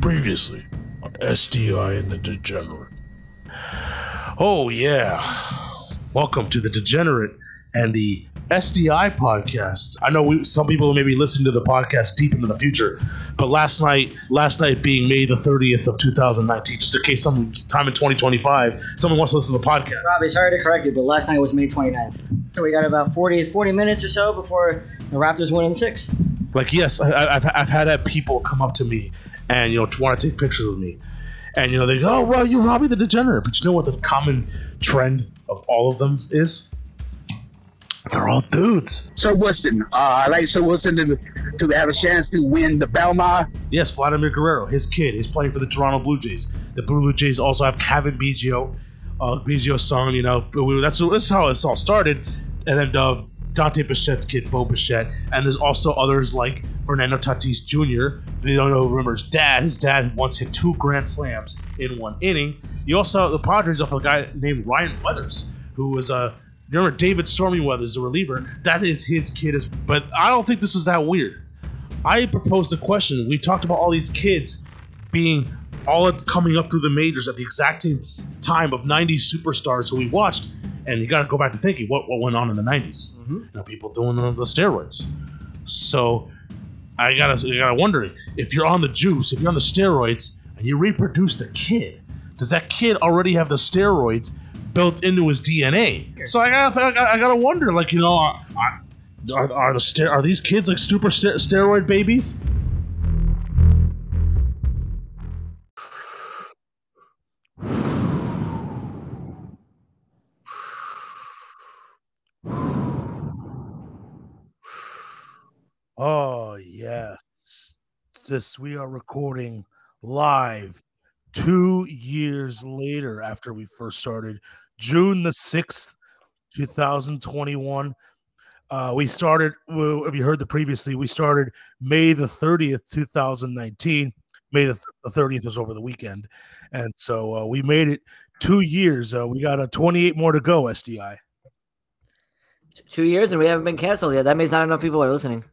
Previously on SDI and the Degenerate. Oh, yeah. Welcome to the Degenerate and the SDI podcast. I know we, some people may be listening to the podcast deep into the future, but last night, last night being May the 30th of 2019, just in case some time in 2025, someone wants to listen to the podcast. Robbie, sorry to correct you, but last night was May 29th. So we got about 40, 40 minutes or so before the Raptors win in six. Like, yes, I, I've, I've had people come up to me and, you know, to want to take pictures of me. And, you know, they go, oh, well, you're Robbie the Degenerate. But you know what the common trend of all of them is? They're all dudes. Sir Winston, uh, like Sir Winston to, to have a chance to win the Belmont. Yes, Vladimir Guerrero, his kid, he's playing for the Toronto Blue Jays. The Blue Jays also have Cavan Biggio, uh, Biggio's son. You know, that's that's how this all started. And then uh, Dante Bichette's kid, Bo Bichette, and there's also others like Fernando Tatis Jr. You don't know, his dad. His dad once hit two grand slams in one inning. You also have the Padres have a guy named Ryan Weathers, who was a Remember David Stormy Weathers, the reliever? That is his kid. As, but I don't think this is that weird. I proposed a question. We talked about all these kids being all coming up through the majors at the exact same time of 90s superstars who we watched. And you got to go back to thinking what, what went on in the 90s. Mm-hmm. You know, people doing the, the steroids. So I gotta, I gotta wonder if you're on the juice, if you're on the steroids, and you reproduce the kid, does that kid already have the steroids built into his DNA. So I gotta, I gotta, wonder, like you know, are, are, are the are these kids like super steroid babies? This we are recording live two years later after we first started, June the 6th, 2021. Uh, we started, well, if you heard the previously, we started May the 30th, 2019. May the, 30th was over the weekend. And so uh, we made it two years. Uh, we got a 28 more to go, SDI. Two years and we haven't been canceled yet. That means not enough people are listening.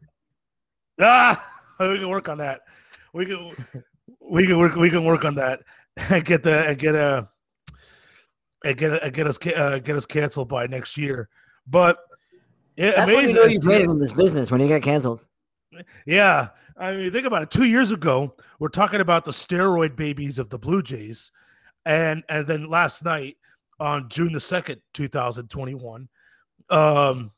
Ah, we can work on that. We can we can work. We can work on that and get the and get a and get a, get us uh, get us canceled by next year. But it, that's amazing. when you know you've in this business when you get canceled. Yeah, I mean, think about it. Two years ago, we're talking about the steroid babies of the Blue Jays, and and then last night on June the second, two thousand twenty one, um,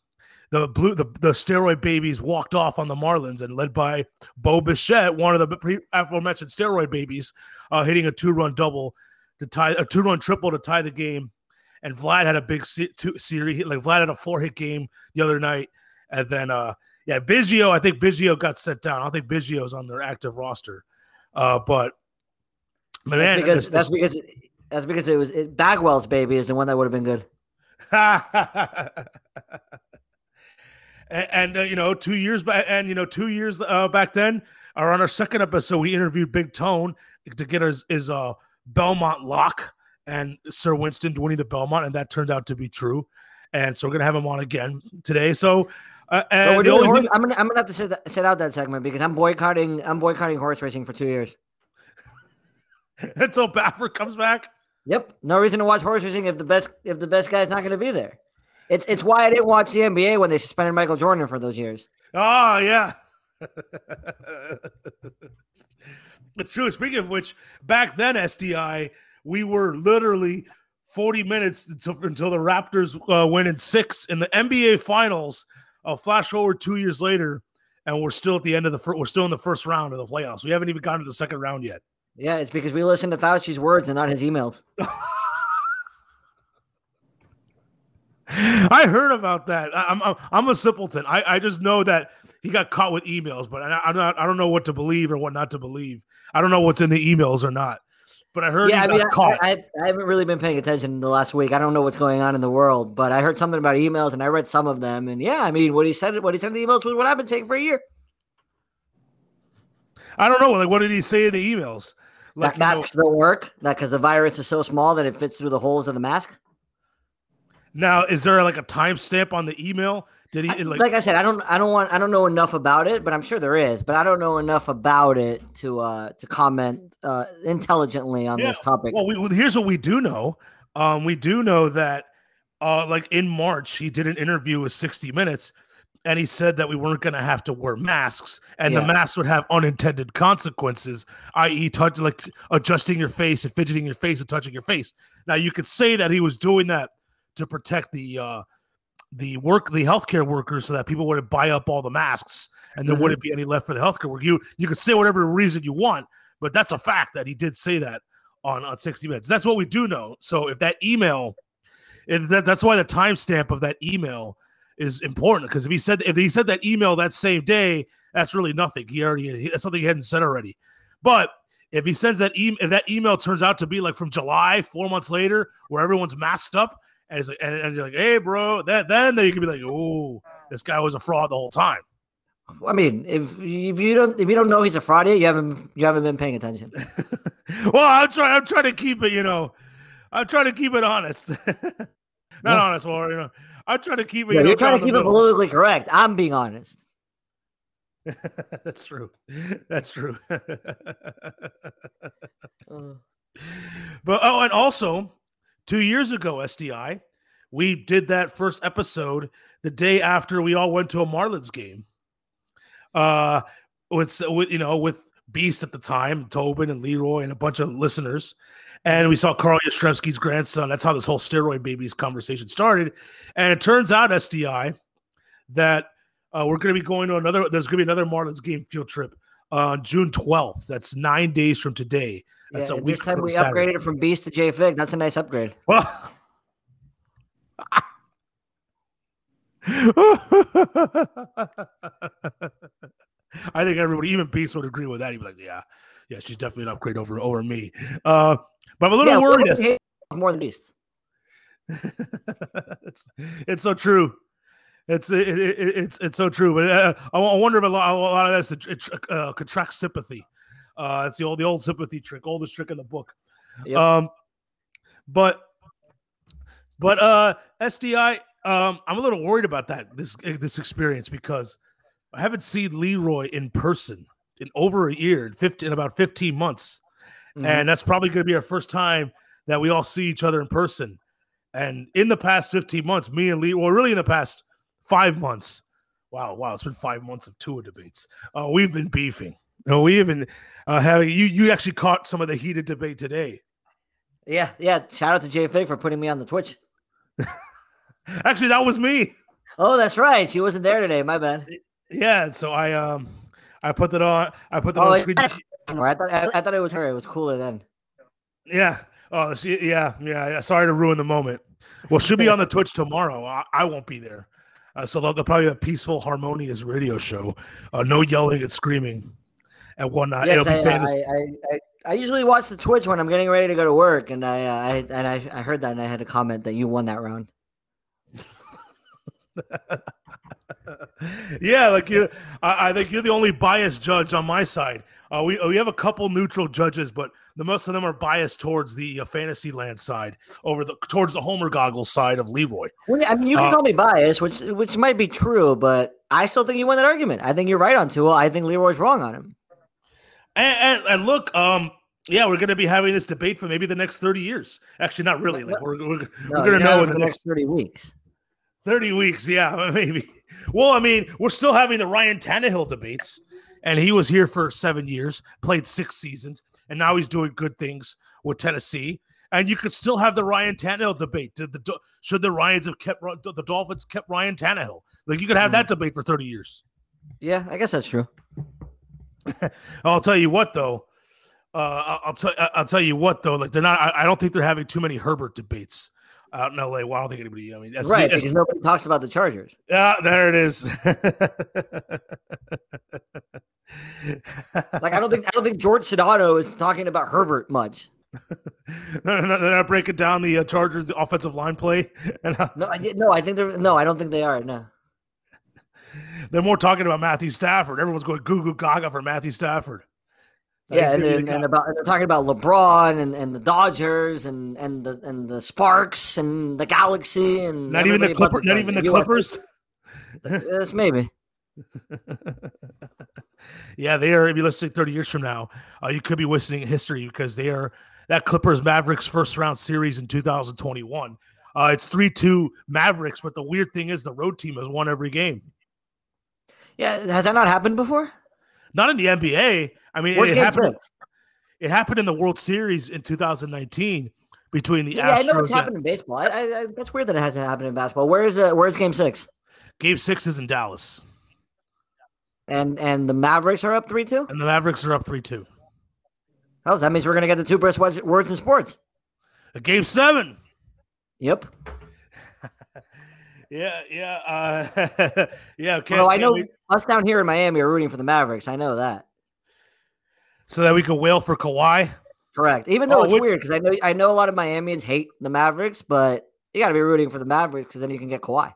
the blue the, the steroid babies walked off on the Marlins and led by Bo Bichette, one of the pre- aforementioned steroid babies, uh, hitting a two run double to tie a two run triple to tie the game. And Vlad had a big se- two, series. Like Vlad had a four hit game the other night, and then uh, yeah, Biggio. I think Biggio got sent down. I don't think Biggio's on their active roster, uh, but man, that's because this, that's because that's because it was it, Bagwell's baby is the one that would have been good. and, and uh, you know, two years back, and you know, two years uh, back then, or on our second episode, we interviewed Big Tone to get his his uh, Belmont lock and Sir Winston winning the Belmont, and that turned out to be true. And so we're gonna have him on again today. So. Uh, and so horse, thing- I'm gonna I'm gonna have to sit, sit out that segment because I'm boycotting I'm boycotting horse racing for two years until Baffert comes back. Yep, no reason to watch horse racing if the best if the best guy's not going to be there. It's it's why I didn't watch the NBA when they suspended Michael Jordan for those years. Oh yeah. it's true. Speaking of which, back then SDI, we were literally 40 minutes until, until the Raptors uh, went in six in the NBA Finals. I'll flash forward two years later, and we're still at the end of the first. We're still in the first round of the playoffs. We haven't even gotten to the second round yet. Yeah, it's because we listened to Fauci's words and not his emails. I heard about that. I, am I'm, I'm a simpleton. I, I just know that he got caught with emails, but I, am not. I don't know what to believe or what not to believe. I don't know what's in the emails or not. But I heard. Yeah, I mean, I, I, I, haven't really been paying attention in the last week. I don't know what's going on in the world, but I heard something about emails and I read some of them. And yeah, I mean, what he said, what he said in the emails was what I've been saying for a year. I don't know. Like, what did he say in the emails? Like, that masks know, don't work. That because the virus is so small that it fits through the holes of the mask. Now, is there like a timestamp on the email? Did he I- like? like, I said, I don't, I don't want, I don't know enough about it, but I'm sure there is. But I don't know enough about it to, uh, to comment uh, intelligently on Yeah, this topic. well, we, well, here's what we do know. Um, we do know that, uh, like in March, he did an interview with 60 Minutes, and he said that we weren't going to have to wear masks, and the masks would have unintended consequences, i.e., touch like adjusting your face and fidgeting your face and touching your face. Now, you could say that he was doing that to protect the uh, the work the healthcare workers so that people wouldn't buy up all the masks and there Mhm. wouldn't be any left for the healthcare work. You you could say whatever reason you want, but that's a fact that he did say that on on 60 minutes. That's what we do know. So if that email if that, that's why the timestamp of that email is important because if he said if he said that email that same day, that's really nothing. He already he- that's something he hadn't said already. But if he sends that email, if that email turns out to be like from July, four months later, where everyone's masked up, and, it's like, and, and you're like, hey, bro, that then you can be like, oh, this guy was a fraud the whole time. I mean, if if you don't, if you don't know he's a fraud yet, you haven't, you haven't been paying attention. well, I'm trying. I'm trying to keep it. You know, I'm trying to keep it honest. Not Yeah. honest, or you know, I'm trying to keep it. Yeah, you know, you're trying to keep it politically correct. I'm being honest. That's true. That's true. Uh, but oh, and also two years ago, SDI, we did that first episode the day after we all went to a Marlins game. Uh, with, with you know with Beast at the time, Tobin and Leroy and a bunch of listeners, and we saw Carl Yastrzemski's grandson. That's how this whole steroid babies conversation started. And it turns out, SDI, that uh, we're going to be going to another. There's going to be another Marlins game field trip on June 12th. That's nine days from today. That's yeah, a week time we Saturday. upgraded from Beast to J Fig. That's a nice upgrade. Well, I think everybody, even Beast, would agree with that. He'd be like, "Yeah, yeah, she's definitely an upgrade over over me." Uh, but I'm a little Yeah, worried. as- more than Beast. it's, it's so true. It's it, it, it- it's it's so true. But uh, I, I wonder if a lot, a lot of that's a, it, uh, contract sympathy. Uh, it's the old the old sympathy trick, oldest trick in the book. Yep. Um, but but uh, SDI, um, I'm a little worried about that this this experience because I haven't seen Leroy in person in over a year, in 15 in about 15 months Mhm. and that's probably going to be our first time that we all see each other in person. And in the past 15 months, me and Lee, well, really in the past five months, wow, wow, it's been five months of tour debates. Uh, we've been beefing. You know, we even uh, having you. You actually caught some of the heated debate today. yeah, yeah. Shout out to J Fig for putting me on the Twitch. Actually, that was me. Oh, that's right. She wasn't there today. My bad. Yeah, so I um I put that on. I put that Oh, on the screen. I thought I, I thought it was her. It was cooler then. Yeah. Oh, she, yeah, yeah, yeah. Sorry to ruin the moment. Well, she'll be on the Twitch tomorrow. I, I won't be there. Uh, so they'll, they'll probably have a peaceful, harmonious radio show. Uh, no yelling and screaming and whatnot. Yes, It'll be I, fantasy. I, I, I, I usually watch the Twitch when I'm getting ready to go to work, and I, uh, I and I, I heard that, and I had to comment that you won that round. yeah, like you, I, I think you're the only biased judge on my side. Uh, we we have a couple neutral judges, but the most of them are biased towards the uh, Fantasyland side, over the towards the Homer goggles side of Leroy. Well, yeah, I mean, you can Uh, call me biased, which which might be true, but I still think you won that argument. I think you're right on Tua. I think Leroy's wrong on him. And, and, and look, um, yeah, we're going to be having this debate for maybe the next thirty years. Actually, not really. Like we're we're, No, we're going to know in the next thirty weeks. thirty weeks. Yeah, maybe. Well, I mean, we're still having the Ryan Tannehill debates, and he was here for seven years, played six seasons, and now he's doing good things with Tennessee. And you could still have the Ryan Tannehill debate. Did the should the Ryans have kept the Dolphins kept Ryan Tannehill? Like you could have that debate for thirty years. Yeah, I guess that's true. I'll tell you what, though. Uh, I'll, tell I'll tell you what though. Like they're not. I, I don't think they're having too many Herbert debates out in LA. Well, I don't think anybody. I mean, that's right, that's- because nobody talks about the Chargers. yeah, there it is. Like I don't think I don't think George Sedano is talking about Herbert much. they're, not, they're not breaking down the uh, Chargers the offensive line play, and uh, No, I no. I think they're no. I don't think they are. No. they're more talking about Matthew Stafford. Everyone's going goo goo gaga for Matthew Stafford. Yeah, he's and, gonna be then, the and about and they're talking about LeBron and, and the Dodgers and, and the and the Sparks and the Galaxy and not even the everybody but Clipper, not even the US. Clippers. Yes, maybe. Yeah, they are. If you're listening 30 years from now, uh, you could be witnessing history because they are that Clippers Mavericks first round series in 2021. Uh, it's 3 2 Mavericks, but the weird thing is the road team has won every game. Yeah, has that not happened before? Not in the NBA. I mean, Where's it happened, it happened in the World Series in 2019 between the Astros. Yeah, I know it's and- happened in baseball. I, I, that's weird that it hasn't happened in basketball. Where's uh, where's Game Six? Game six is in Dallas, And and the Mavericks are up three two. and the Mavericks are up 3 2. Oh, that means we're gonna get the two best words in sports. Game seven. Yep. Yeah, yeah, uh, yeah. Okay, Well, I know us down here in Miami are rooting for the Mavericks. I know that. so that we can wail for Kawhi. Correct. Even though Oh, it's what- weird because I know I know a lot of Miamians hate the Mavericks, but you got to be rooting for the Mavericks because then you can get Kawhi.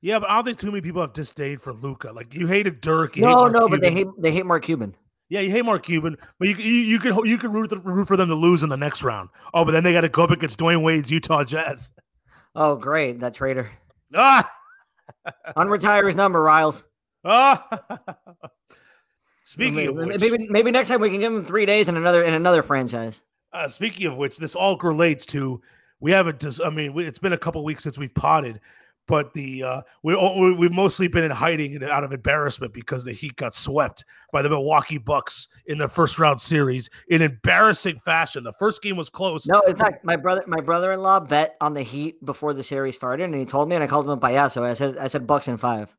Yeah, but I don't think too many people have disdain for Luka. Like you hated Dirk. You hate No, Mark no, but they hate they hate Mark Cuban. Yeah, you hate Mark Cuban, but you you, you could you could root, root for them to lose in the next round. Oh, but then they got to go up against Dwyane Wade's Utah Jazz. Oh, great, that traitor. Ah, Unretire his number, Riles. ah. Speaking maybe, of which, maybe maybe next time we can give him three days in another in another franchise. Uh, speaking of which, this all relates to we haven't. Dis- I mean, we, it's been a couple weeks since we've potted, but the uh, we, we we've mostly been in hiding and out of embarrassment because the Heat got swept by the Milwaukee Bucks in the first round series in embarrassing fashion. The first game was close. No, in fact, my brother my brother in law bet on the Heat before the series started, and he told me, and I called him a payaso. I said I said Bucks in five.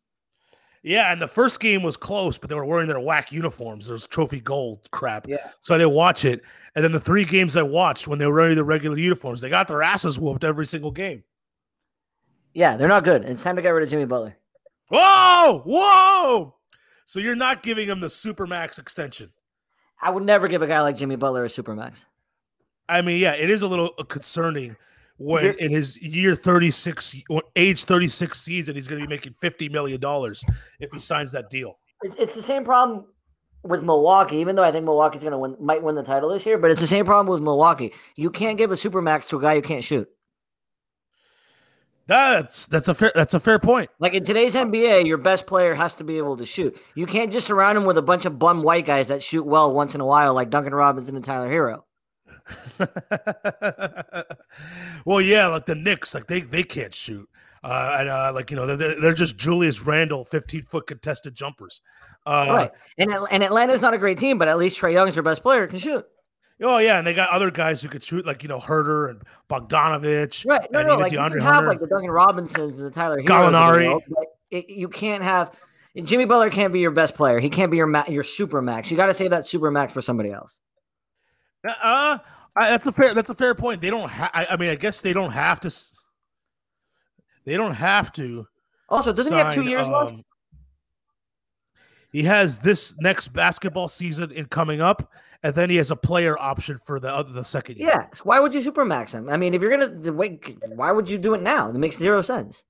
Yeah, and the first game was close, but they were wearing their whack uniforms. Those trophy gold crap. Yeah. So I didn't watch it. And then the three games I watched when they were wearing their regular uniforms, they got their asses whooped every single game. Yeah, they're not good. It's time to get rid of Jimmy Butler. Whoa, whoa! So you're not giving him the supermax extension. I would never give a guy like Jimmy Butler a supermax. I mean, yeah, it is a little uh, concerning when You're- in his year 36, age 36 season, he's going to be making 50 million dollars if he signs that deal. It's, it's the same problem with Milwaukee, even though I think Milwaukee's going to win, might win the title this year. But it's the same problem with Milwaukee. You can't give a supermax to a guy who can't shoot. That's that's a fair that's a fair point. Like in today's NBA, your best player has to be able to shoot. You can't just surround him with a bunch of bum white guys that shoot well once in a while, like Duncan Robinson and Tyler Herro. well, yeah, like the Knicks, like they they can't shoot, uh, and uh, like you know they're, they're just Julius Randle, fifteen foot contested jumpers. Uh, right. And and Atlanta's not a great team, but at least Trae Young's their best player can shoot. Oh yeah, and they got other guys who could shoot, like you know Huerter and Bogdanovich, Right. No, no. Like you can have like the Duncan Robinsons and the Tyler. Gallinari. of the world, but it, you can't have Jimmy Butler can't be your best player. He can't be your ma- your super max. You got to save that super max for somebody else. Uh, I, that's a fair. That's a fair point. They don't. Ha- I, I mean, I guess they don't have to. They don't have to. Also, doesn't he have two sign, years left? um, He has this next basketball season in coming up, and then he has a player option for the other the second year. Yeah. so why would you super max him? I mean, if you're gonna wait, why would you do it now? It makes zero sense.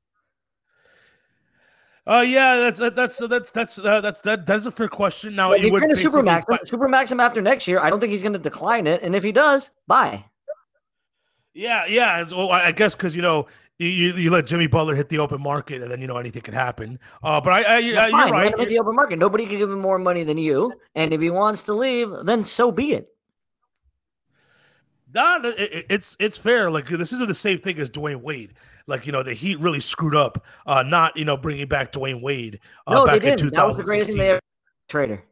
Uh, yeah, that's that's that's that's uh, that's that that's a fair question. Now Like, you if you're would gonna super max him, buy- super max him after next year, I don't think he's gonna decline it. And if he does, bye. Yeah, yeah. So I I guess because you know you, you let Jimmy Butler hit the open market, and then you know anything can happen. Uh, but I, I, I you're fine, right. hit the open market. Nobody can give him more money than you. And if he wants to leave, then so be it. Nah, it- it- it's it's fair. Like this isn't the same thing as Dwyane Wade. Like you know, the Heat really screwed up, uh, not you know bringing back Dwyane Wade. Uh, No, they back in didn't. That was the greatest thing they ever. Trader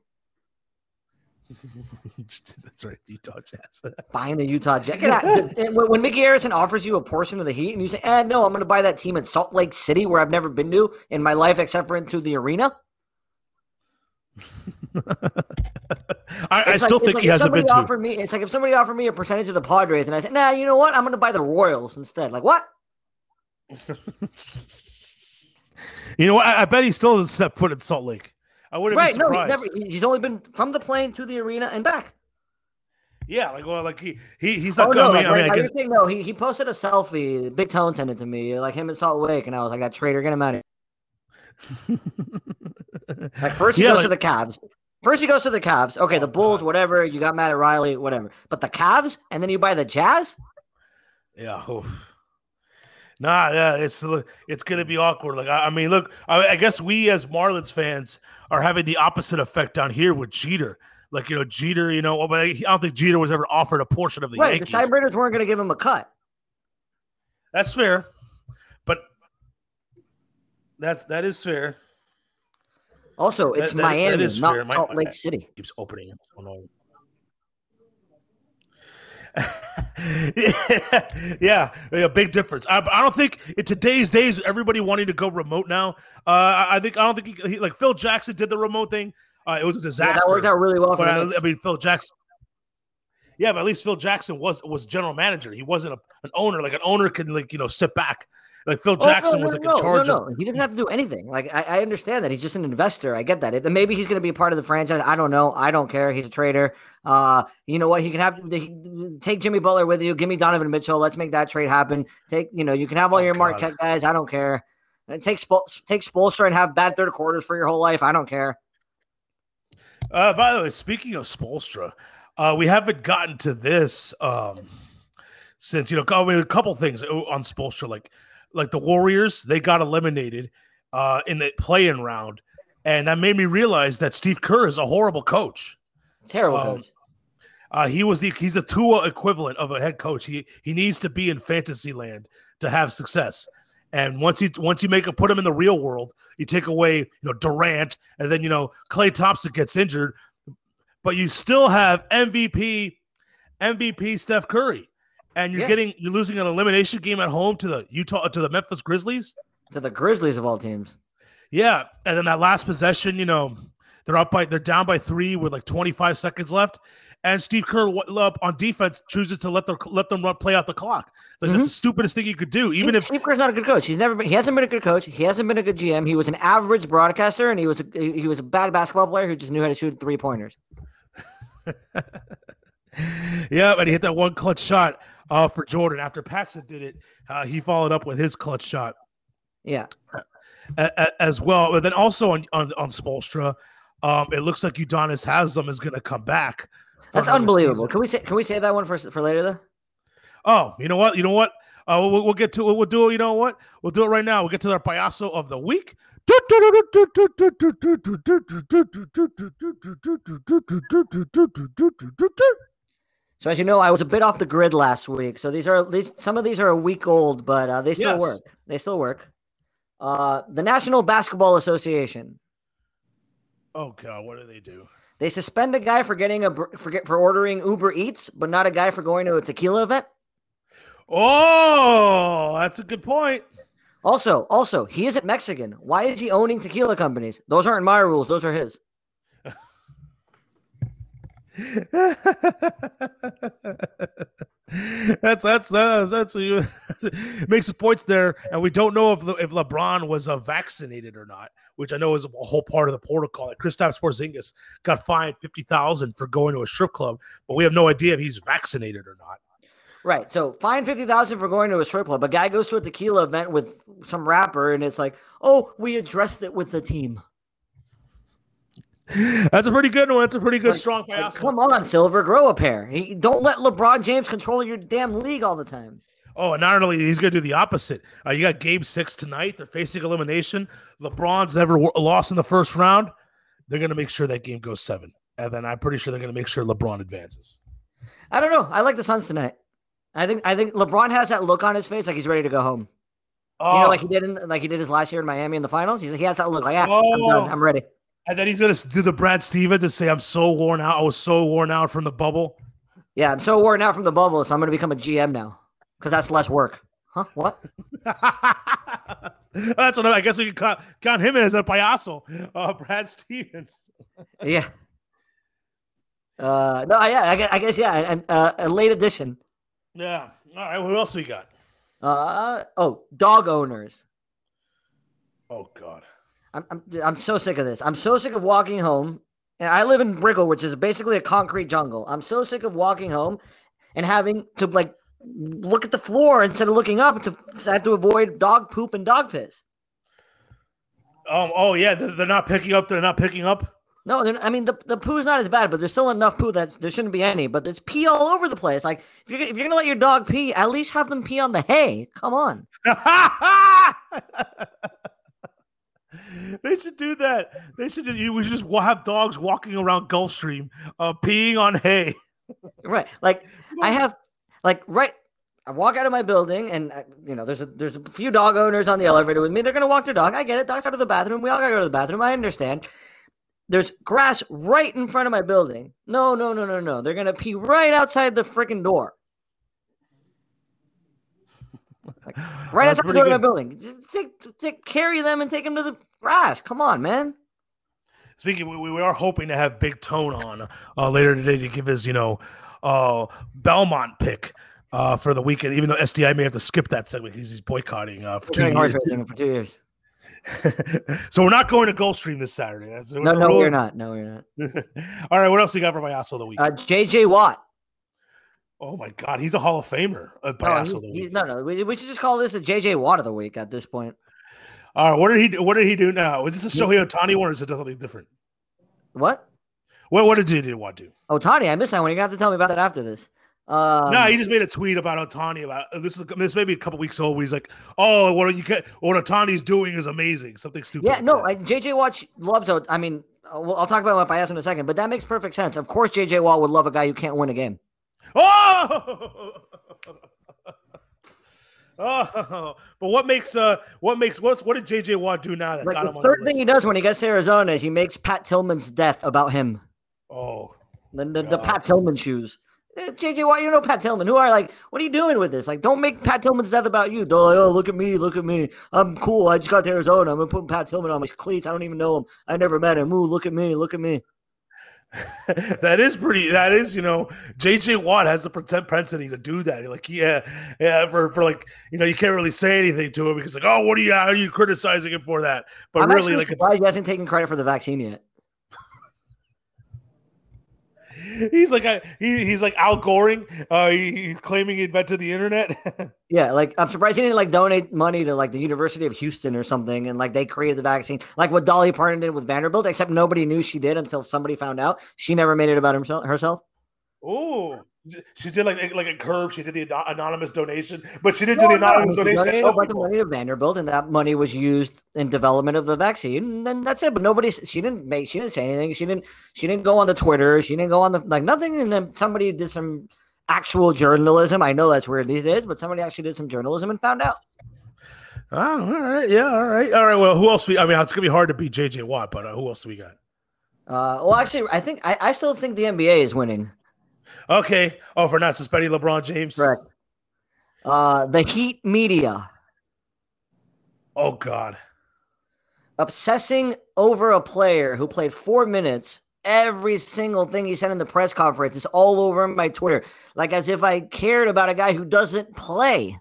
That's right, Utah Jazz. buying the Utah Jazz. When Micky Arison offers you a portion of the Heat, and you say, "Eh, no, I'm going to buy that team in Salt Lake City, where I've never been to in my life, except for into the arena." I, I It's still like- think like he hasn't been somebody to. offered me. It's like if somebody offered me a percentage of the Padres, and I said, "Nah, you know what? I'm going to buy the Royals instead." Like what? You know what? I, I bet he still doesn't step foot in Salt Lake. I wouldn't Right? be No, he's surprised. never. He's only been from the plane to the arena and back. Yeah, like well, like he, he he's Oh not. no! I mean, like, I mean, I guess, saying no? He he posted a selfie. Big Tone sent it to me, like him in Salt Lake, and I was like, "That traitor, get him out of here." Like first he Yeah, goes like- to the Cavs, First, he goes to the Cavs. Okay, Oh, the Bulls, God. whatever. You got mad at Riley, whatever. But the Cavs, and then you buy the Jazz. Yeah. Oof. Nah, yeah, it's it's gonna be awkward. Like, I, I mean, look, I, I guess we as Marlins fans are having the opposite effect down here with Jeter. Like, you know, Jeter, you know, but I don't think Jeter was ever offered a portion of the right, Yankees. the Steinbrenners weren't going to give him a cut. That's fair, but that's that is fair. Also, it's That- that- that Miami, is not fair. Salt Lake City. keeps opening. It's annoying. yeah, a big difference. I, I don't think in today's days everybody wanting to go remote now. Uh, I, I think I don't think he, he, like Phil Jackson did the remote thing. Uh, it was a Yeah, disaster. that worked out really well for but I, I mean, Phil Jackson. Yeah, but at least Phil Jackson was was general manager. He wasn't a, an owner. Like an owner can like you know sit back. Like Phil Oh, Jackson no, was like no, in charge no, of. no. He doesn't have to do anything. Like I, I understand that he's just an investor. I get that. It, maybe he's going to be a part of the franchise. I don't know. I don't care. He's a trader. Uh, you know what? He can have take Jimmy Butler with you. Give me Donovan Mitchell. Let's make that trade happen. Take you know you can have all Oh, your God. Marquette guys. I don't care. And take Spol- take Spoelstra and have bad third quarters for your whole life. I don't care. Uh, by the way, speaking of Spoelstra, uh, we haven't gotten to this um, since you know. I mean, a couple things on Spoelstra, like like the Warriors, they got eliminated uh, in the play-in round, and that made me realize that Steve Kerr is a horrible coach. Terrible Um, coach. Uh, he was the he's a Tua equivalent of a head coach. He he needs to be in fantasy land to have success. And once you once you make it put him in the real world, you take away you know Durant, and then you know Klay Thompson gets injured, but you still have MVP MVP Steph Curry, and you're Yeah. getting you're losing an elimination game at home to the Utah to the Memphis Grizzlies. To the Grizzlies of all teams. Yeah, and then that last possession, you know, they're up by they're down by three with like 25 seconds left, and Steve Kerr up on defense chooses to let them let them run play out the clock. Like that's mm-hmm. the stupidest thing you could do. Even Steve, if Steve Kerr's not a good coach, he's never been. He hasn't been a good coach. He hasn't been a good GM. He was an average broadcaster, and he was a, he was a bad basketball player who just knew how to shoot three pointers. yeah, and he hit that one clutch shot uh, for Jordan after Paxson did it. Uh, he followed up with his clutch shot Yeah, as well. But then also on on, on Spoelstra, um, it looks like Udonis Haslam is going to come back. that's unbelievable. season. Can we say can we save that one for for later though? Oh, you know what? You know what? Uh, we'll, we'll get to it. We'll do it. You know what? We'll do it right now. We'll get to our payaso of the week. So as you know, I was a bit off the grid last week. So these are these some of these are a week old, but uh, they still Yes. work. They still work. Uh, the National Basketball Association Oh God, what do they do? they suspend a guy for getting a for, get, for ordering Uber Eats, but not a guy for going to a tequila event. Oh, that's a good point. Also, also, he isn't Mexican. Why is he owning tequila companies? Those aren't my rules. Those are his. that's that's that's that's you makes some points there, and we don't know if Le- if LeBron was uh, vaccinated or not, which I know is a whole part of the protocol. Like Kristaps Porzingis got fined fifty thousand for going to a strip club, but we have no idea if he's vaccinated or not. Right. So fine fifty thousand for going to a strip club. A guy goes to a tequila event with some rapper, and it's like, oh, we addressed it with the team. That's a pretty good one. That's a pretty good Like- strong like, pass. come on, Silver, grow a pair. He, don't let LeBron James control your damn league all the time. Oh, and not only he's going to do the opposite. Uh, you got Game Six tonight. They're facing elimination. LeBron's never w- lost in the first round. They're going to make sure that game goes seven, and then I'm pretty sure they're going to make sure LeBron advances. I don't know. I like the Suns tonight. I think I think LeBron has that look on his face like he's ready to go home. Oh, You know, like he did in like he did his last year in Miami in the finals. He's he has that look like, yeah, I'm Oh. done. I'm ready. and then he's going to do the Brad Stevens to say, "I'm so worn out. I was so worn out from the bubble." Yeah, I'm so worn out from the bubble, so I'm going to become a GM now because that's less work. Huh? What? That's what I, I guess we can count, count him as a payaso, uh, Brad Stevens. Yeah. Uh, no, yeah, I guess, I guess yeah, and uh, a late addition. Yeah. All right. What else we got? Uh, oh, dog owners. Oh God. I'm, I'm, I'm so sick of this. I'm so sick of walking home. And I live in Brickell, which is basically a concrete jungle. I'm so sick of walking home and having to like look at the floor instead of looking up to I have to avoid dog poop and dog piss. Um. Oh yeah. They're, they're not picking up. They're not picking up. No, I mean the the poo's not as bad, but there's still enough poo that there shouldn't be any. But there's pee all over the place. Like if you're gonna- if you're gonna let your dog pee, at least have them pee on the hay. Come on. they should do that. They should. We should just have dogs walking around Gulfstream, uh, peeing on hay. Right. Like I have like right I walk out of my building and uh, you know there's a there's a few dog owners on the elevator with me. They're going to walk their dog. I get it. Dogs out of the bathroom. We all got to go to the bathroom. I understand. There's grass right in front of my building. No, no, no, no, no. They're going to pee right outside the freaking door. Like, right outside the door of my building. Just take, take, carry them and take them to the grass. Come on, man. Speaking, we, we are hoping to have Big Tone on uh, later today to give his, you know, uh, Belmont pick uh, for the weekend. Even though SDI may have to skip that segment because he's boycotting uh, for two years. for two years. so we're not going to Gulfstream this Saturday. That's No, no, we're not. No, we're not. All right, what else we got for my ass of the week? Uh, JJ Watt. oh my God, he's a Hall of Famer. Uh, No, he's- of the week. no, no. We, we should just call this a JJ Watt of the week at this point. All right, what did he do? What did he do now? Is this a Shohei Otani one or is it something different? What? What what did he want to? Oh, Tani, I missed that one. You're gonna have to tell me about that after this. Um, no, he just made a tweet about Otani about this is this may be a couple weeks old. Where he's like, "Oh, what you get? What Otani's doing is amazing." Something stupid. yeah, no. I, JJ Watt loves. I mean, uh, I'll talk about my bias him in a second, but that makes perfect sense. Of course, JJ Watt would love a guy who can't win a game. Oh! oh! But what makes uh what makes what's what did JJ Watt do now that Like got the him on third the thing he does when he gets to Arizona is he makes Pat Tillman's death about him. Oh, The the, the Pat Tillman shoes. JJ Watt, you know Pat Tillman. Who are like, what are you doing with this? Like, don't make Pat Tillman's death about you. They're like, oh, look at me, look at me. I'm cool. I just got to Arizona. I'm gonna put Pat Tillman on my cleats. I don't even know him. I never met him. Ooh, look at me, look at me. that is pretty. That is, you know, JJ Watt has the propensity to do that. Like, yeah, yeah, for, for like, you know, you can't really say anything to him because like, oh, what are you? How are you criticizing him for that? But I'm really, like, it's, surprised he hasn't taken credit for the vaccine yet. he's like, a, he, he's like Al Goring. Uh, he, he's claiming he invented the internet. Yeah, like I'm surprised he didn't like donate money to like the University of Houston or something, and like they created the vaccine, like what Dolly Parton did with Vanderbilt. Except nobody knew she did until somebody found out. She never made it about himself herself. oh, she did like like a curve. She did the anonymous donation, but she didn't No, do the anonymous she donation. to donated tell a bunch of money to Vanderbilt, and that money was used in development of the vaccine. And then that's it. But nobody, she didn't make, she didn't say anything. She didn't, she didn't go on the Twitter. She didn't go on the like nothing. And then somebody did some actual journalism. I know that's weird these days, but somebody actually did some journalism and found out. Oh, all right, yeah, all right, all right. Well, who else? We, I mean, it's gonna be hard to beat JJ Watt, but uh, who else do we got? Uh, well, actually, I think I, I still think the NBA is winning. Okay. Oh, for not suspending LeBron James. Correct. Uh, the Heat media Oh God. obsessing over a player who played four minutes. Every single thing he said in the press conference is all over my Twitter, like as if I cared about a guy who doesn't play.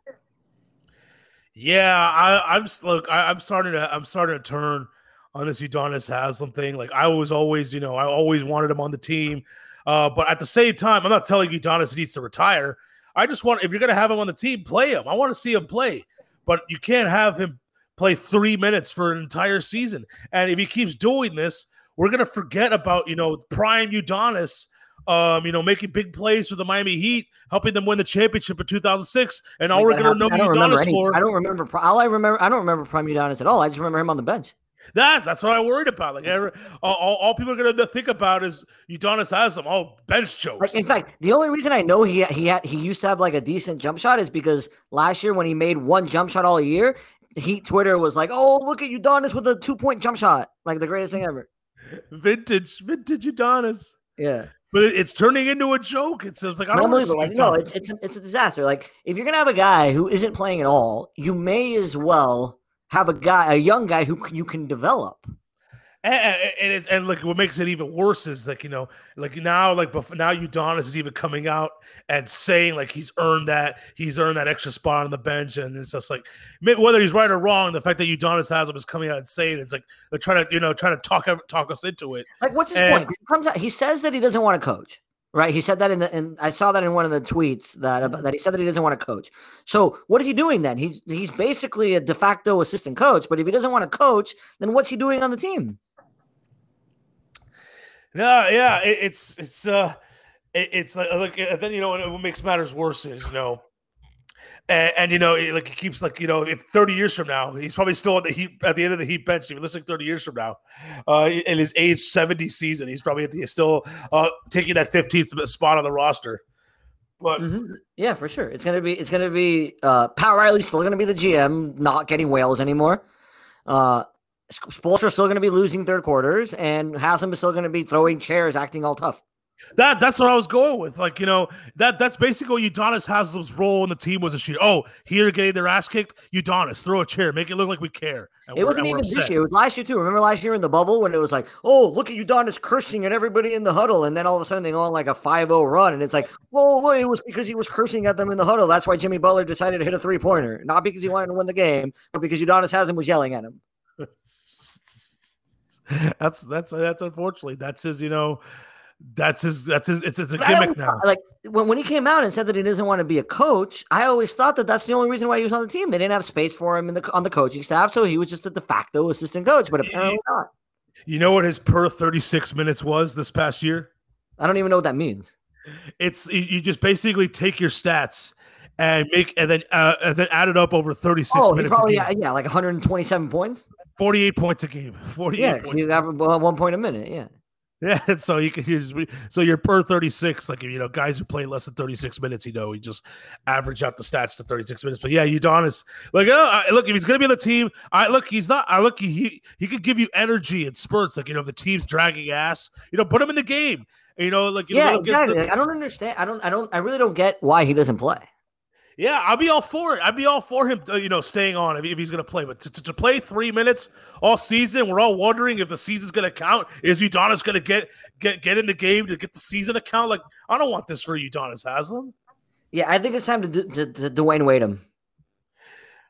Yeah, I, I'm look. I, I'm starting to. I'm starting to turn on this Udonis Haslam thing. Like I was always, you know, I always wanted him on the team. Uh, but at the same time, I'm not telling you Udonis needs to retire. I just want if you're going to have him on the team, play him. I want to see him play. But you can't have him play three minutes for an entire season. And if he keeps doing this, we're going to forget about you know prime Udonis. Um, you know, making big plays for the Miami Heat, helping them win the championship in 2006, and all Like, we're going to know. I don't remember Udonis any- for. I don't remember. All I remember, I don't remember Prime Udonis at all. I just remember him on the bench. That's that's what I worried about. Like every, all, all, all people are gonna think about is Udonis them. Oh, bench chokes. Like, in fact, the only reason I know he he had he used to have like a decent jump shot is because last year when he made one jump shot all year, Heat Twitter was like, "Oh, look at Udonis with a two point jump shot, like the greatest thing ever." vintage, vintage Udonis. Yeah. But it's turning into a joke. It's, it's like I don't to Like, no, it's it's a, it's a disaster. Like if you're gonna have a guy who isn't playing at all, you may as well have a guy, a young guy who you can develop. and, and, and it's and like what makes it even worse is like you know like now like bef- now Udonis is even coming out and saying like he's earned that he's earned that extra spot on the bench and it's just like whether he's right or wrong the fact that Udonis has him is coming out and saying it's like they're trying to you know trying to talk talk us into it Like, what's his And- point? He comes out. He says that he doesn't want to coach. Right? He said that in the. And I saw that in one of the tweets that Mm-hmm. that he said that he doesn't want to coach. So what is he doing then? He's he's basically a de facto assistant coach. But if he doesn't want to coach, then what's he doing on the team? Yeah, yeah. It, it's it's uh, it, it's like like and then you know what, what makes matters worse is you know. And, and you know, like it keeps like you know, if thirty years from now, he's probably still on the heat at the end of the heat bench. If you're listening thirty years from now, uh, in his age seventy season, he's probably the, still uh, taking that fifteenth spot on the roster. But Mhm. Yeah, for sure. It's gonna be it's gonna be uh Pat Riley's still gonna be the GM, not getting whales anymore. Uh Spoelstra's still gonna be losing third quarters, and Haslam is still gonna be throwing chairs, acting all tough. That that's what I was going with. Like, you know, that that's basically what Udonis Haslam's role in the team was this year. Oh, here getting their ass kicked, Udonis, throw a chair, make it look like we care. It wasn't even this year. It was last year too. Remember last year in the bubble when it was like, "Oh, look at Udonis cursing at everybody in the huddle," and then all of a sudden they go on like a 5-0 run, and it's like, oh, "Well, well, it was because he was cursing at them in the huddle. That's why Jimmy Butler decided to hit a three pointer, not because he wanted to win the game, but because Udonis Haslam was yelling at him." that's that's that's unfortunately that's his, you know, that's his that's his it's, it's a But gimmick now. Like when, when he came out and said that he doesn't want to be a coach, I always thought that that's the only reason why he was on the team. They didn't have space for him in the on the coaching staff, so he was just a de facto assistant coach. But apparently not. You know what his per 36 minutes was this past year? I don't even know what that means. It's you- you just basically take your stats and make and then uh, and then add it up over 36 Oh, he minutes a probably game. yeah, yeah, like 127 points. 48 points a game. 48 Yeah, points. he's averaging one point a minute. Yeah. Yeah, so you can you just, so you're per 36, like you know, guys who play less than 36 minutes, you know, he just average out the stats to 36 minutes. But yeah, Udonis, like, uh, I- look, if he's gonna be on the team, I look, he's not. I look, he he could give you energy and spurts, like you know, if the team's dragging ass, you know, put him in the game. You know, like you know, Yeah, look at the- exactly. I don't understand. I don't. I don't. I really don't get why he doesn't play. Yeah, I'll be all for it. I'd be all for him, you know, staying on if, if he's going to play. But to, to, to play three minutes all season, we're all wondering if the season's going to count. Is Udonis going to get get get in the game to get the season to count? Like, I don't want this for Udonis Haslam. Yeah, I think it's time to do, to, to Dwyane Wade him.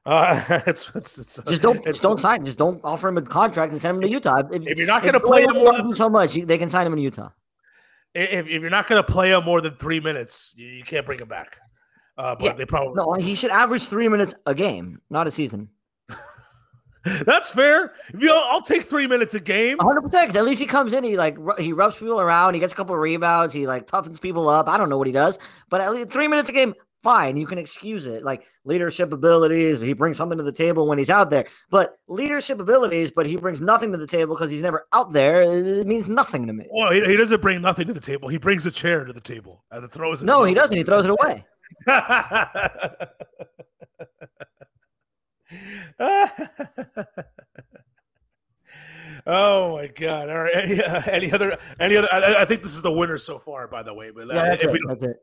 Uh, it's, it's, it's, Just don't. it's- Just don't sign. Just don't offer him a contract and send him to Utah. If you're not going to play him more than so much, they can sign him in Utah. if, if you're not going to play him more than three minutes, you, you can't bring him back. Uh, but Yeah, they probably No, he should average three minutes a game, not a season. that's fair. If you, I'll take three minutes a game. 100. percent At least he comes in, he like he rubs people around, he gets a couple of rebounds, he like toughens people up. I don't know what he does, but at least three minutes a game, fine. You can excuse it, like leadership abilities. He brings something to the table when he's out there, but leadership abilities, but he brings nothing to the table because he's never out there. It, it means nothing to me. Well, he, he doesn't bring nothing to the table. He brings a chair to the table and throws it. No, he doesn't. He throws it away. oh my god! All right, any, uh, any other? Any other? I, I think this is the winner so far, by the way. But uh, Yeah, that's if it. we- That's it.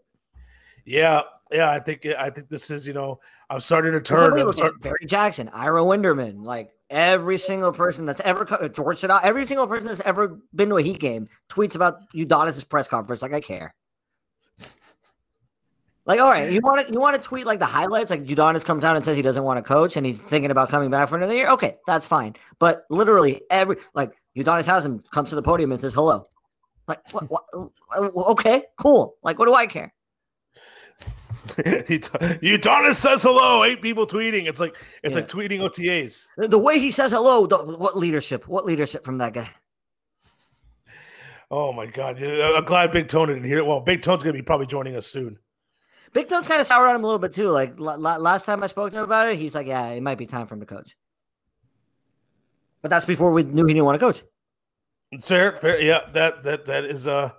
yeah, yeah, I think I think this is you know I'm starting to turn. I'm look at start, Barry Jackson, Ira Winderman, like every single person that's ever George Sadot, every single person that's ever been to a Heat game tweets about Udonis' press conference. Like I care. Like, all right, you want to you want to tweet like the highlights, like Udonis comes out and says he doesn't want to coach and he's thinking about coming back for another year. Okay, that's fine. But literally every like Udonis Haslam comes to the podium and says hello. Like, what, what, okay, cool. Like, what do I care? Udonis says hello. Eight people tweeting. It's like it's Yeah. like tweeting OTAs. The, the way he says hello, the, what leadership? What leadership from that guy? Oh my god! I'm glad Big Tone didn't hear it. Well, Big Tone's gonna be probably joining us soon. Big Tone's kind of sour on him a little bit too. Like la- la- last time I spoke to him about it, he's like, "Yeah, it might be time for him to coach." But that's before we knew he didn't want to coach. Fair, fair. Yeah, that that that is uh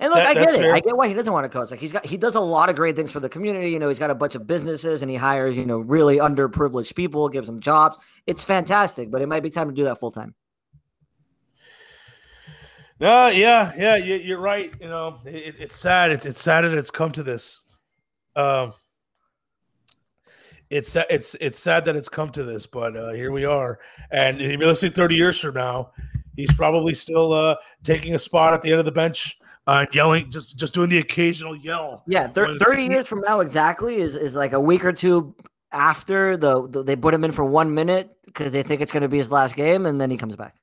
And look, That- I get it. fair. I get why he doesn't want to coach. Like he's got, he does a lot of great things for the community. You know, he's got a bunch of businesses and he hires, you know, really underprivileged people, gives them jobs. It's fantastic, but it might be time to do that full time. No, yeah, yeah, you, you're right. You know, it, it's sad. It's it's sad that it's come to this. Um, it's it's it's sad that it's come to this, but uh, here we are. And listening 30 years from now, he's probably still uh, taking a spot at the end of the bench, uh, yelling, just just doing the occasional yell. Yeah, thir- thirty years from now exactly is is like a week or two after the, the they put him in for one minute because they think it's going to be his last game, and then he comes back.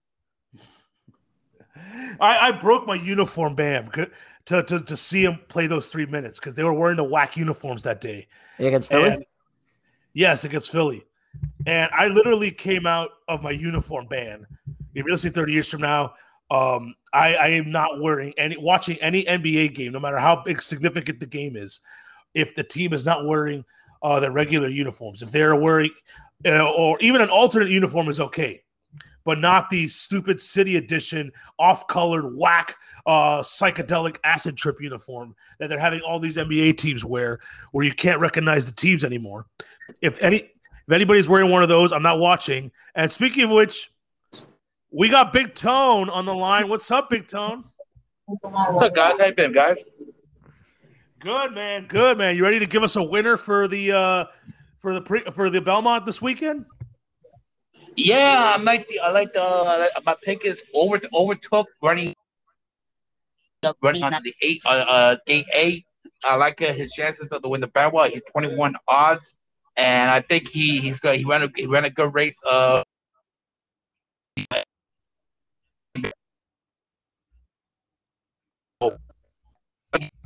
I, I broke my uniform band c- to, to to see him play those three minutes because they were wearing the whack uniforms that day. Against Philly. And- yes, against Philly. And I literally came out of my uniform ban. If you're listening 30 years from now, um, I, I am not wearing any watching any NBA game, no matter how big significant the game is, if the team is not wearing uh, their regular uniforms. If they're wearing, uh, or even an alternate uniform is okay, but not the stupid city edition, off-colored, whack, uh, psychedelic acid trip uniform that they're having all these NBA teams wear, where you can't recognize the teams anymore. If any, if anybody's wearing one of those, I'm not watching. And speaking of which, we got Big Tone on the line. What's up, Big Tone? What's up, guys? How you been, guys? Good man, good man. You ready to give us a winner for the uh for the pre for the Belmont this weekend? Yeah, I like the I like the I like- my pick is over overtook running running on the eight uh, uh gate eight. I like uh, his chances to win the battle. He's twenty one odds, and I think he he's good. He ran a he ran a good race. Uh, oh,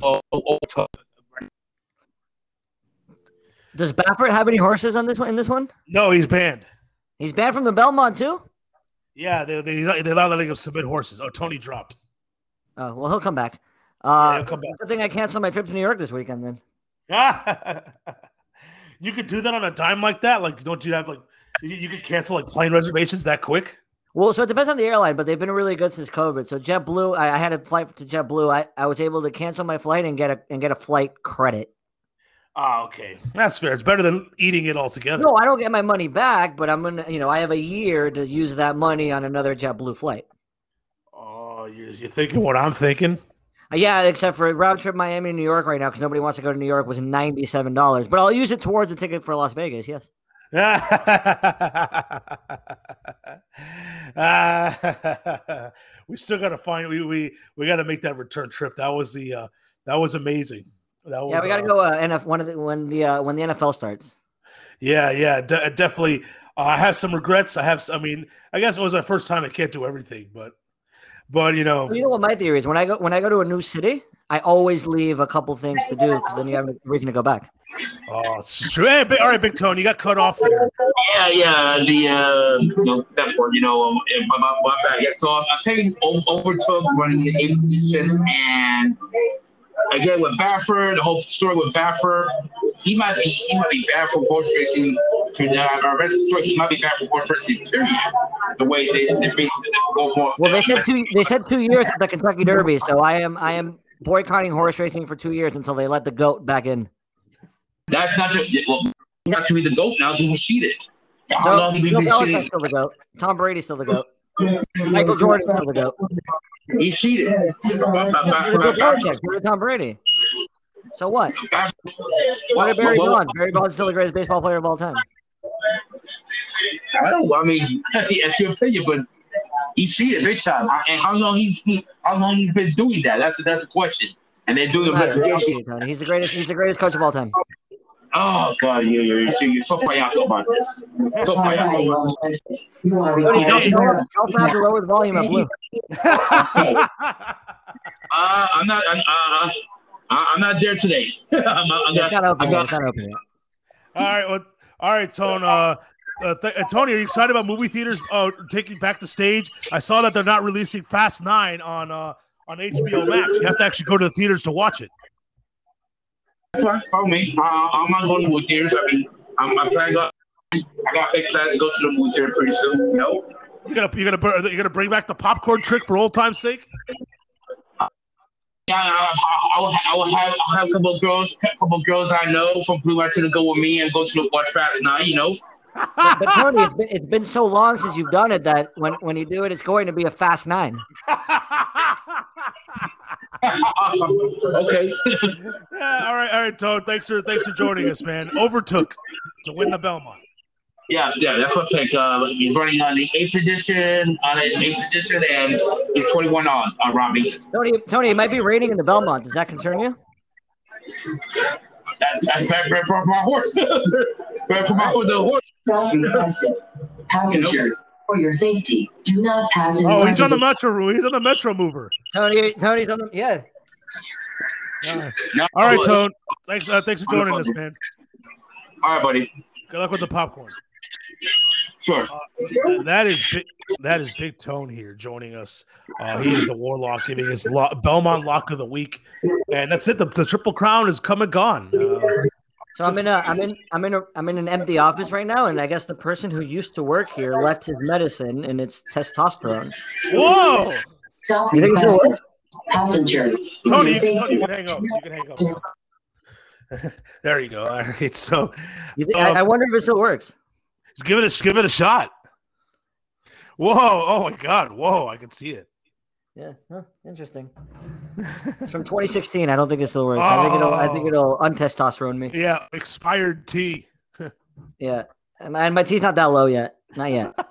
oh, oh, Does Baffert have any horses on this one? In this one, No, he's banned. He's banned from the Belmont too. Yeah, they they they're not letting him submit horses. Oh, Tony dropped. Oh well, he'll come back. Yeah, Uh, he'll come back. good thing I canceled my trip to New York this weekend. Then Yeah. you could do that on a dime like that. Like, don't you have like you, you could cancel like plane reservations that quick? Well, so it depends on the airline, but they've been really good since COVID. So JetBlue, I, I had a flight to JetBlue. I, I was able to cancel my flight and get a and get a flight credit. Oh, okay, that's fair. It's better than eating it altogether. No, I don't get my money back, but I'm gonna, you know, I have a year to use that money on another JetBlue flight. Oh, you're, you're thinking what I'm thinking? Uh, yeah, except for round trip Miami New York right now because nobody wants to go to New York was ninety seven dollars. But I'll use it towards a ticket for Las Vegas. Yes. Ah, we still got to find we we we got to make that return trip. That was the uh that was amazing. That was Yeah, we got to uh, go. Uh, NF one of the when the uh, when the NFL starts. Yeah, yeah, de- definitely. Uh, I have some regrets. I have. I mean, I guess it was my first time. I can't do everything, but but you know, You know what my theory is? When I go when I go to a new city, I always leave a couple things to do because then you have a reason to go back. oh, it's true. Hey, big, all right, Big Tone, you got cut off there. Yeah, yeah, the uh, you know, that part, you know, um, my, my, my bad. Yeah, so I'm taking o- overtook running the eight position, and again with Baffert, the whole story with Baffert, he might be he might be bad for horse racing. To the uh, rest of the story, he might be bad for horse racing. Period. The way they they go more. Well, they said two. They said two years at the Kentucky Derby, so I am I am boycotting horse racing for two years until they let the goat back in. That's not just well, not to be the goat now. He was cheated. How So, long he Bill been cheated? still the goat. Tom Brady's still the goat. Michael Jordan's still the goat. He cheated. You're Tom Brady. So what? What did Barry Bonds? Barry Bonds is still the greatest baseball player of all time. I don't. I mean, that's your opinion, but he cheated big time. And how long he's he, how long he's been doing that? That's that's a question. And they're doing Doesn't matter. They don't investigation. He's the greatest. He's the greatest coach of all time. Oh God, you you're, you're, you're so payaso about this. So payaso. Tony, tell, tell, tell Fab to lower the volume at Blue. Uh, I'm not. I'm, uh, I'm not there today. I'm, I'm It's not, not open I got, It's not open all right, well, all right, Tone. Uh, uh, th- uh, Tony, are you excited about movie theaters uh, taking back the stage? I saw that they're not releasing Fast Nine on uh, on HBO Max. You have to actually go to the theaters to watch it. Fine, follow me. Uh, I'm not going to movie theaters. I mean, I'm, I'm. I got big plans to go to the movie theater pretty soon. You know. You're gonna you're gonna you're gonna bring back the popcorn trick for old time's sake. Yeah, I, I, I, will, I will have I'll have a couple of girls, a couple of girls I know from Blue Mountain to go with me and go to the watch Fast Nine. You know. But, but Tony, it's been it's been so long since you've done it that when when you do it, it's going to be a fast nine. okay. Yeah, all right, all right, Tone. Thanks for thanks for joining us, man. Overtook to win the Belmont. Yeah, yeah, that's what pick. Uh, he's running on the eighth edition, on his eighth edition, and he's 21 on, uh, Robbie. Tony, Tony, it might be raining in the Belmont. Does that concern you? That, that's bad, bad for my horse. bad for my the horse. Self-requested. Passengers, for your safety, do not pass in Oh, he's on the front Metro. He's on the Metro Mover. Tony, Tony's on the yeah. No, All right, but- Tone. Thanks, uh, thanks for joining us, man. All right, buddy. Good luck with the popcorn. Sure. Th- that is big, that is Big Tone here joining us. Uh, he is the Warlock giving his lo- Belmont Lock of the Week, and that's it. The, the Triple Crown is come and gone. Uh, So I'm in a I'm in I'm in a I'm in an empty office right now, and I guess the person who used to work here left his medicine, and it's testosterone. whoa, Stop You think it still requested. works? Passengers. Tony, you Tony, you can hang up. You can hang up. there you go. All right, so You think, I, I um, wonder if it still works. give it a give it a shot. Whoa! Oh my God! Whoa! I can see it. Yeah, huh, interesting. It's from 2016. I don't think it still works. I think it'll I think Oh. it'll untestosterone me. Yeah, expired tea. Yeah, and my, and my teeth not that low yet. Not yet.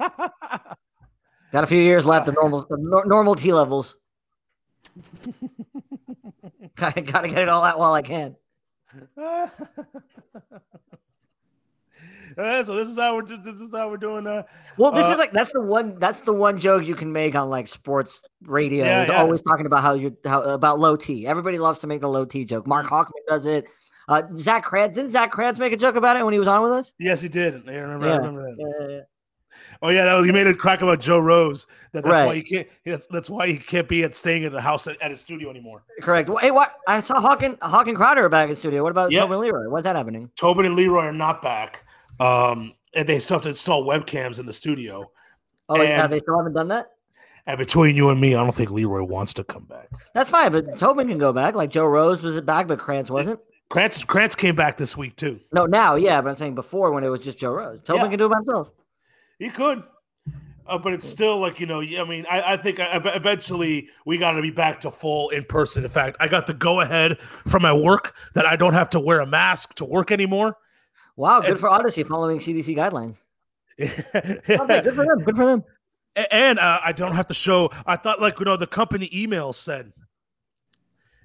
Got a few years left of normal of nor- normal T levels. gotta, gotta get it all out while I can. Uh, so this is how we're this is how we're doing. Uh, Well, this Uh, is like that's the one that's the one joke you can make on like sports radio. Yeah, is yeah. always talking about how you how about low T. Everybody loves to make the low T joke. Mark Mm-hmm. Does it. Uh, Zach Krantz didn't Zach Krantz make a joke about it when he was on with us? yes, he did. I remember. I remember that. Yeah, yeah, yeah. Oh yeah, that was, he made a crack about Joe Rose. That that's why he can't. That's, that's why he can't be at staying at the house at, at his studio anymore. Correct. Well, Hey, what I saw Hochman Hawk and Crowder back in the studio. What about Yeah. Tobin Leroy? What's that happening? Tobin and Leroy are not back. Um, and they still have to install webcams in the studio. Oh, yeah, they still haven't done that. And between you and me, I don't think Leroy wants to come back. That's fine, but Tobin can go back. Like Joe Rose was it back, but Krantz wasn't. Krantz, Krantz came back this week too. No, now, yeah, but I'm saying before when it was just Joe Rose. Tobin Yeah. can do it by himself. He could. Uh, but it's still like you know. I mean, I, I think eventually we got to be back to full in person. In fact, I got the go ahead from my work that I don't have to wear a mask to work anymore. Wow, good It's- for Odyssey following CDC guidelines. Okay, good for them. Good for them. And uh, I don't have to show. I thought like you know the company email said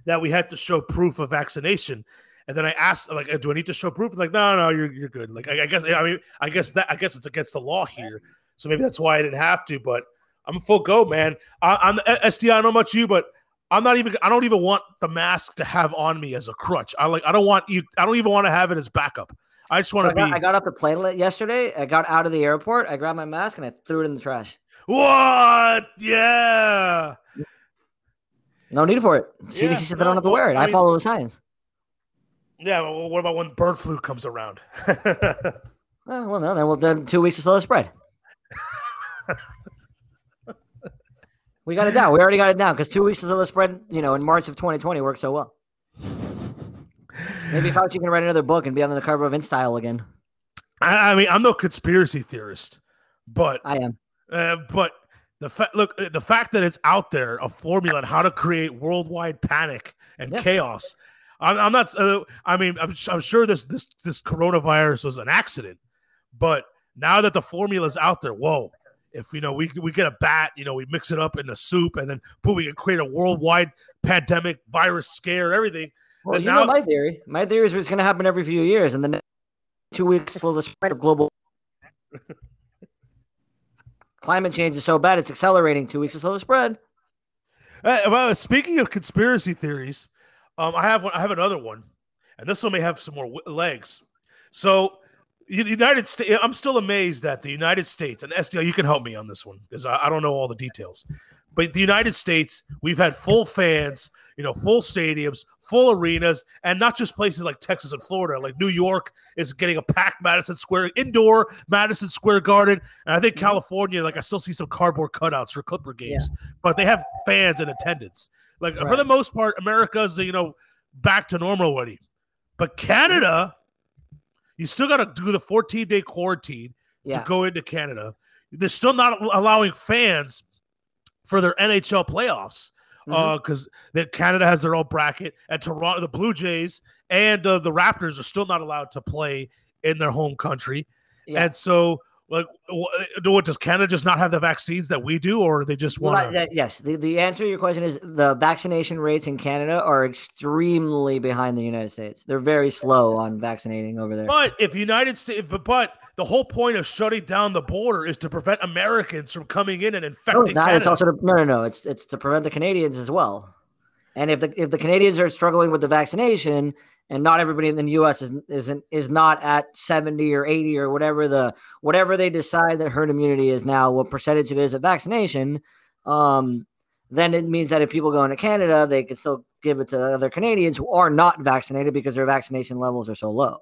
that we had to show proof of vaccination, and then I asked like, do I need to show proof? Like, no, no, you're you're good. Like, I, I guess I mean, I guess that I guess it's against the law here, so maybe that's why I didn't have to. But I'm a full go, man. I, I'm the SDI. I don't know about you, but I'm not even. I don't even want the mask to have on me as a crutch. I like. I don't want you. I don't even want to have it as backup. I just want to got, be. I got off the plane yesterday. I got out of the airport. I grabbed my mask and I threw it in the trash. what? Yeah. No need for it. Yeah, CDC said I no, don't have to wear it. I I, mean- follow the science. Yeah, well, what about when bird flu comes around? Oh, well, no, then we'll then two weeks to slow the spread. we got it down. We already got it down because two weeks to slow the spread, you know, in March of 2020 worked so well. Maybe Fauci can write another book and be on the cover of InStyle again. I, I mean, I'm no conspiracy theorist, but I am. uh, but the fact look uh, the fact that it's out there a formula on how to create worldwide panic and Yeah. chaos. I'm, I'm not. Uh, I mean, I'm, I'm sure this this this coronavirus was an accident, but now that the formula is out there, whoa. If you know we we get a bat, you know we mix it up in the soup, and then boom, we can create a worldwide pandemic, virus scare, everything. Well, you now- know my theory. My theory is it's going to happen every few years, and then two weeks slow the spread of global. Climate change is so bad it's accelerating. Two weeks to slow the spread. Uh, well, speaking of conspiracy theories, um, I have one. I have another one, and this one may have some more w- legs. So, the United States. I'm still amazed that the United States and SDI. You can help me on this one because I, I don't know all the details. But the United States, we've had full fans, you know, full stadiums, full arenas, and not just places like Texas and Florida. Like New York is getting a packed Madison Square indoor Madison Square Garden, and I think mm-hmm. California, like I still see some cardboard cutouts for Clipper games, but they have fans in attendance. Like for the most part, America's you know back to normal already, but Canada, you still got to do the 14 day quarantine Yeah. to go into Canada. They're still not allowing fans for their NHL playoffs because that Canada has their own bracket, and Toronto, the Blue Jays, and uh, the Raptors are still not allowed to play in their home country. Yeah. And so, like, what does Canada just not have the vaccines that we do, or they just want that- yes. The, the answer to your question is the vaccination rates in Canada are extremely behind the United States. They're very slow on vaccinating over there. But if United States, but, but the whole point of shutting down the border is to prevent Americans from coming in and no, infecting it's not. Canada. It's also to, no, no, no. It's it's to prevent the Canadians as well. And if the if the Canadians are struggling with the vaccination and not everybody in the U.S. is isn't is not at seventy or eighty or whatever the whatever they decide that herd immunity is now, what percentage it is of vaccination. Um, then it means that if people go into Canada, they can still give it to other Canadians who are not vaccinated because their vaccination levels are so low.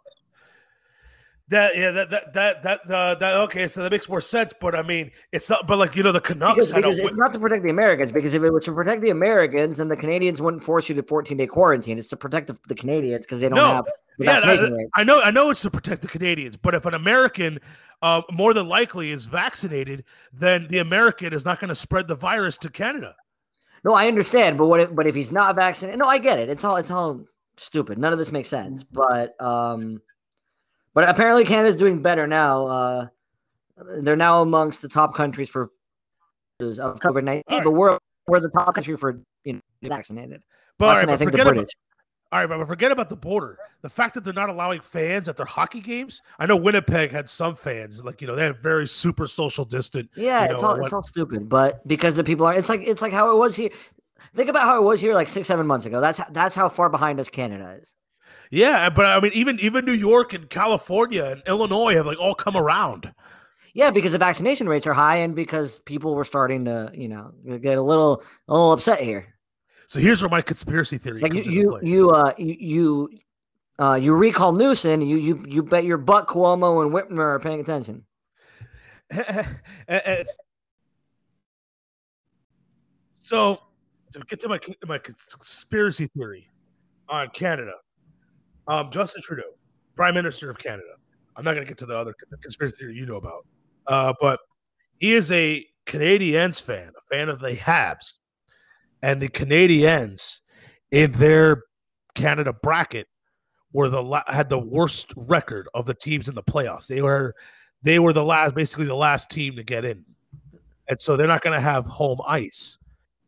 That yeah, that that that that, uh, that okay, so that makes more sense. But I mean, it's not. But like you know, the Canucks Because, because it's not to protect the Americans, because if it was to protect the Americans, then the Canadians wouldn't force you to 14 day quarantine. It's to protect the, the Canadians because they don't No. have the Yeah, I. I know, I know it's to protect the Canadians, but if an American, uh, more than likely, is vaccinated, then the American is not going to spread the virus to Canada. No, I understand, but what? If, but if he's not vaccinated, no, I get it. It's all it's all stupid. None of this makes sense. But um, but apparently Canada's doing better now. Uh, they're now amongst the top countries for of COVID nineteen. All right. But we're we're the top country for you know vaccinated. But, all right, and I think the forget about, all right, but forget about the border. The fact that they're not allowing fans at their hockey games. I know Winnipeg had some fans, like you know, they had very super social distant. Yeah, you it's know, all what- it's all stupid. But because the people are, it's like it's like how it was here. Think about how it was here like six seven months ago. That's that's how far behind us Canada is. Yeah, but I mean, even even New York and California and Illinois have like all come around. Yeah, because the vaccination rates are high, and because people were starting to, you know, get a little, a little upset here. So here's where my conspiracy theory Like you, you, you, uh, you, you, uh, you recall Newsom. You, you, you bet your butt Cuomo and Whitmer are paying attention. So to get to my my conspiracy theory on Canada, um, Justin Trudeau, Prime Minister of Canada. I'm not going to get to the other conspiracy theory you know about, uh, but he is a Canadiens fan, a fan of the Habs, and the Canadiens in their Canada bracket were the had the worst record of the teams in the playoffs. They were they were the last, basically the last team to get in, and so they're not going to have home ice.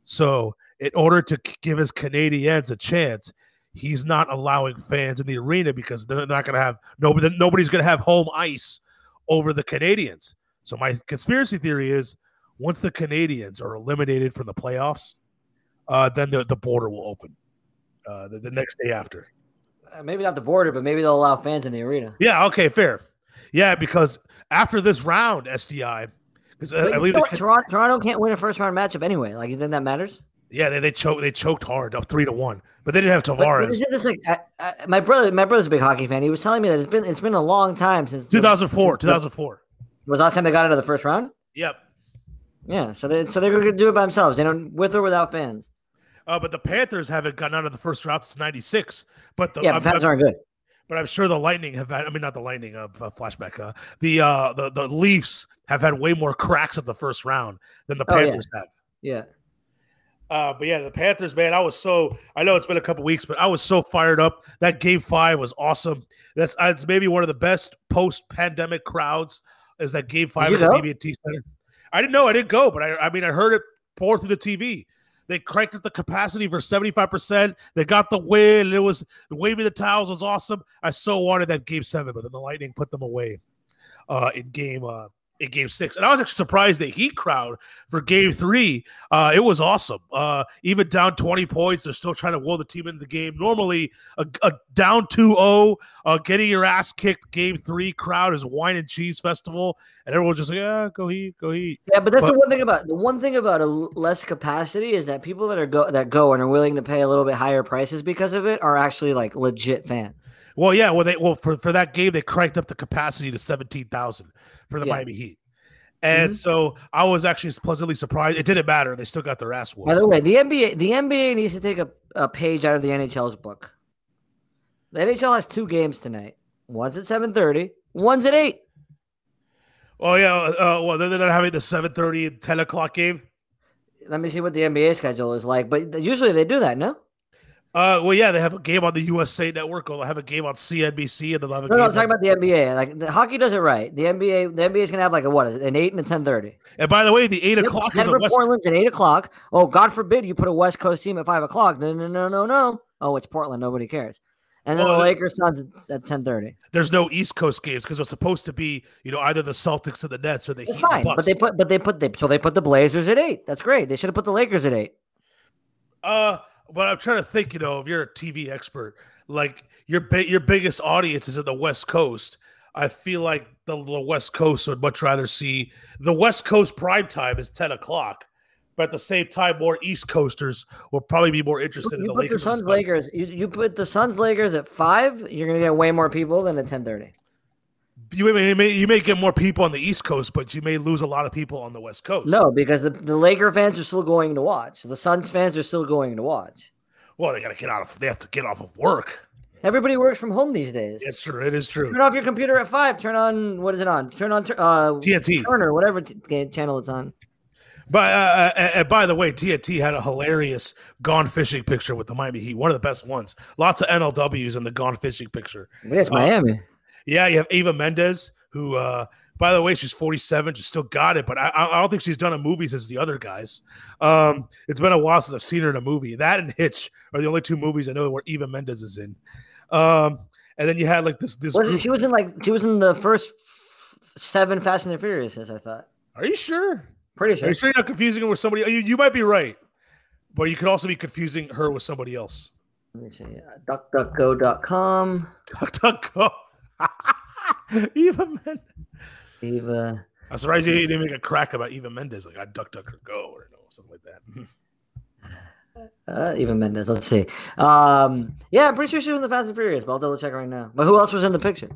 So, in order to give his Canadians a chance, he's not allowing fans in the arena because they're not going to have nobody. Nobody's going to have home ice over the Canadians. So, my conspiracy theory is once the Canadians are eliminated from the playoffs, uh, then the, the border will open uh, the, the next day after. Uh, maybe not the border, but maybe they'll allow fans in the arena. Yeah. Okay. Fair. Yeah, because after this round, SDI, because I believe the? Toronto, Toronto can't win a first round matchup anyway. Like, you think that matters? Yeah, they they choked they choked hard up three to one, but they didn't have Tavares. this like I, I, my brother? My brother's a big hockey fan. He was telling me that it's been it's been a long time since 2004. The, 2004 was the last time they got into the first round. Yep. Yeah, so they so they're going to do it by themselves. They don't with or without fans. Uh, but the Panthers haven't gotten out of the first round since '96. But the Yeah, fans I'm- aren't good. but I'm sure the Lightning have had. I mean, not the Lightning. Uh, uh, flashback. Uh, the uh the the Leafs have had way more cracks at the first round than the Oh, yeah. Panthers have. Yeah. Uh, but yeah, the Panthers, man, I was so I know it's been a couple weeks, but I was so fired up. That game five was awesome. That's uh, it's maybe one of the best post-pandemic crowds. Is that game five at the? BB&T Center? I didn't know, I didn't go, but I, I mean, I heard it pour through the TV. They cranked up the capacity for seventy-five percent. They got the win. And it was waving the towels was awesome. I so wanted that game seven, but then the Lightning put them away uh, in game uh, in game six. And I was actually surprised the Heat crowd for game three. Uh, it was awesome. Uh, even down 20 points, they're still trying to will the team into the game. Normally, a, a down 2 0, uh, getting your ass kicked game three crowd is wine and cheese festival. And everyone's just like, yeah, go Heat, go Heat. Yeah, but that's But- the one thing about the one thing about a less capacity is that people that are go that go and are willing to pay a little bit higher prices because of it are actually like legit fans. Well, yeah, well, they well for, for that game, they cranked up the capacity to 17,000 for the Yeah. Miami Heat. And Mhm. so I was actually pleasantly surprised. It didn't matter. They still got their ass whooped. By the way, the NBA the NBA needs to take a, a page out of the NHL's book. The NHL has two games tonight. One's at seven thirty. One's at eight. Oh yeah, uh, well then they're not having the seven thirty and ten o'clock game. Let me see what the NBA schedule is like. But usually they do that, no? Uh, well yeah, they have a game on the USA Network. Or they'll have a game on CNBC, and they'll have a No, game. no, I'm talking about the NBA. Like the hockey does it right. The NBA, the NBA is gonna have like a what? An eight and a ten thirty. and by the way, the eight o'clock is a Denver West. Portland's at eight o'clock. Oh, God forbid you put a West Coast team at five o'clock. No, no, no, no, no. Oh, it's Portland. Nobody cares. And then Well, the the- Lakers Suns at- ten thirty. There's no East Coast games because it's supposed to be, you know, either the Celtics or the Nets or the It's Heat. fine, Bucks. but they put, but they put, they, so they put the Blazers at eight. That's great. They should have put the Lakers at eight. Uh, but I'm trying to think. You know, if you're a TV expert, like your bi- your biggest audience is in the West Coast. I feel like the, the West Coast would much rather see the West Coast prime time is 10 o'clock, but at the same time, more East Coasters will probably be more interested in You the put the Lakers. and Suns. Lakers. You, you put the Suns Lakers at five. You're gonna get way more people than at ten thirty. You may, you may you may get more people on the East Coast, but you may lose a lot of people on the West Coast. No, because the, the Laker fans are still going to watch. The Suns fans are still going to watch. well, they got to get out of they have to get off of work. Everybody works from home these days. It's true. It is true. Turn off your computer at five. Turn on what is it on? Turn on uh, TNT. Turner, whatever t- channel it's on. But uh, uh, and by the way, TNT had a hilarious gone fishing picture with the Miami Heat, one of the best ones. Lots of NLWs in the gone fishing picture. It's Uh, Miami. Yeah, you have Eva Mendes, who, uh, by the way, she's 47. She still got it, but I, I don't think she's done a movie since the other guys. Um, it's been a while since I've seen her in a movie. That and Hitch are the only two movies I know where Eva Mendes is in. Um, and then you had like this this. Group. she was in like she was in the first f- seven Fast and the Furious. As I thought. Are you sure? Pretty sure. Are you sure you're not confusing her with somebody? You, you might be right, but you could also be confusing her with somebody else. Let me see. Uh, DuckDuckGo.com. Duck, duck, go. Eva Mendes. Eva. I'm surprised you didn't make a crack about Eva Mendes. Like I duck, duck, or go, or no, something like that. Uh, Eva Mendes. Let's see. Um, yeah, I'm pretty sure she was in the Fast and Furious, but I'll double check right now. But who else was in the picture?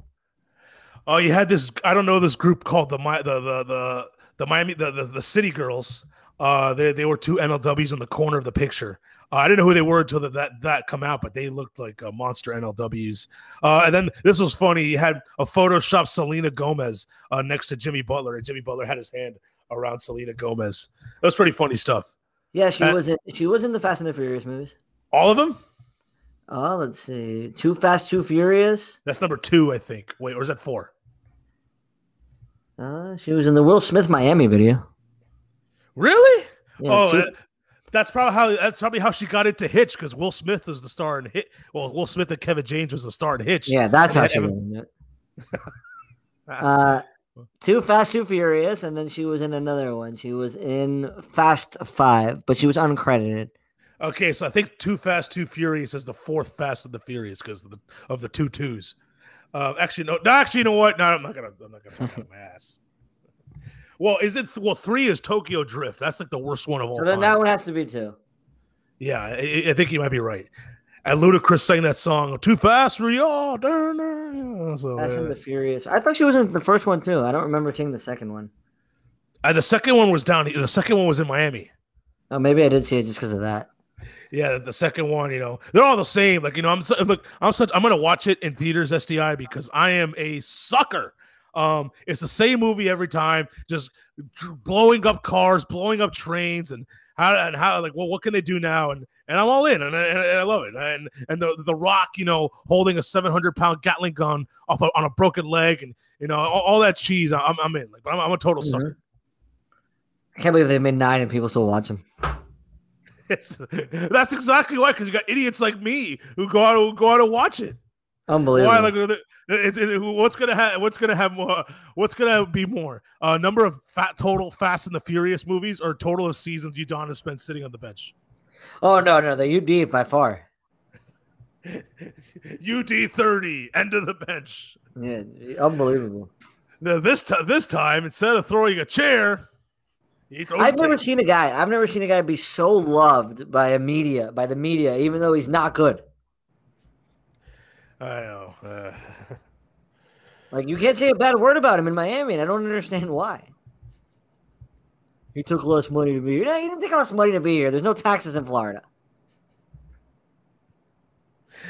Oh, you had this. I don't know this group called the Mi- the the the the Miami the the, the City Girls. Uh, they they were two NLWs in the corner of the picture. Uh, I didn't know who they were until that that, that come out, but they looked like uh, monster NLWs. Uh, and then this was funny. You had a Photoshop Selena Gomez uh, next to Jimmy Butler, and Jimmy Butler had his hand around Selena Gomez. That was pretty funny stuff. Yeah, she Uh, was in. She was in the Fast and the Furious movies. All of them. Oh, let's see. Too Fast, Too Furious. That's number two, I think. Wait, or is that four? Uh, she was in the Will Smith Miami video. Really? Yeah, oh, Too- that- that's probably how that's probably how she got into Hitch because Will Smith was the star in Hitch. Well, Will Smith and Kevin James was the star in Hitch. yeah, that's how she was in it. Uh, Too Fast, Too Furious, and then she was in another one. She was in Fast Five, but she was uncredited. Okay, so I think Too Fast, Too Furious is the fourth Fast and the Furious because of the of the two twos. Uh, actually, no, no. Actually, you know what? No, I'm not gonna. I'm not gonna talk out my ass. Well, is it? Well, three is Tokyo Drift. That's like the worst one of all So time. that one has to be two. Yeah, I, I think you might be right. And Ludacris sang that song "Too Fast for Y'all." So, Fast and uh, the Furious. I thought she was in the first one too. I don't remember seeing the second one. uh, the second one was down. The second one was in Miami. Oh, maybe I did see it just because of that. Yeah, the second one, you know, they're all the same. Like, you know, I'm su- look, I'm such I'm gonna watch it in theaters SDI because I am a sucker. Um, it's the same movie every time, just blowing up cars, blowing up trains, and how and how like, well, what can they do now? And and I'm all in, and I, and I love it. And and the the Rock, you know, holding a 700 pound Gatling gun off a, on a broken leg, and you know, all, all that cheese, I'm I'm in. Like, but I'm, I'm a total Mhm. sucker. I can't believe they made nine and people still watch them. It's that's exactly why, because you got idiots like me who go out who go out and watch it. Unbelievable. Why? Like, it, what's gonna have? What's gonna have more? What's gonna be more? Uh, number of fat total Fast and the Furious movies, or total of seasons you Don has spent sitting on the bench? oh no, no, the UD by far. UD thirty, end of the bench. Yeah, unbelievable. Now, this time, this time, instead of throwing a chair, I've never seen a guy. I've never seen a guy be so loved by a media, by the media, even though he's not good. I know. Uh, Like you can't say a bad word about him in Miami, and I don't understand why. He took less money to be here. No, he didn't take less money to be here. There's no taxes in Florida.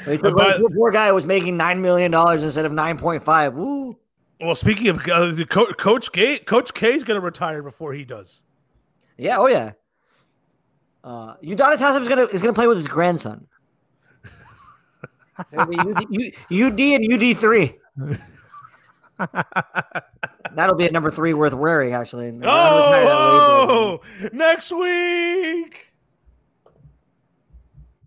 He took, But- the poor guy was making nine million dollars instead of nine point five. Woo! Well, speaking of uh, the co- Coach K, Coach K is gonna retire before he does. Yeah, oh yeah. Uh, Udonis Haslem is gonna is gonna play with his grandson. UD, UD and UD three. That'll be a number three worth wearing, actually. Oh, oh, next week.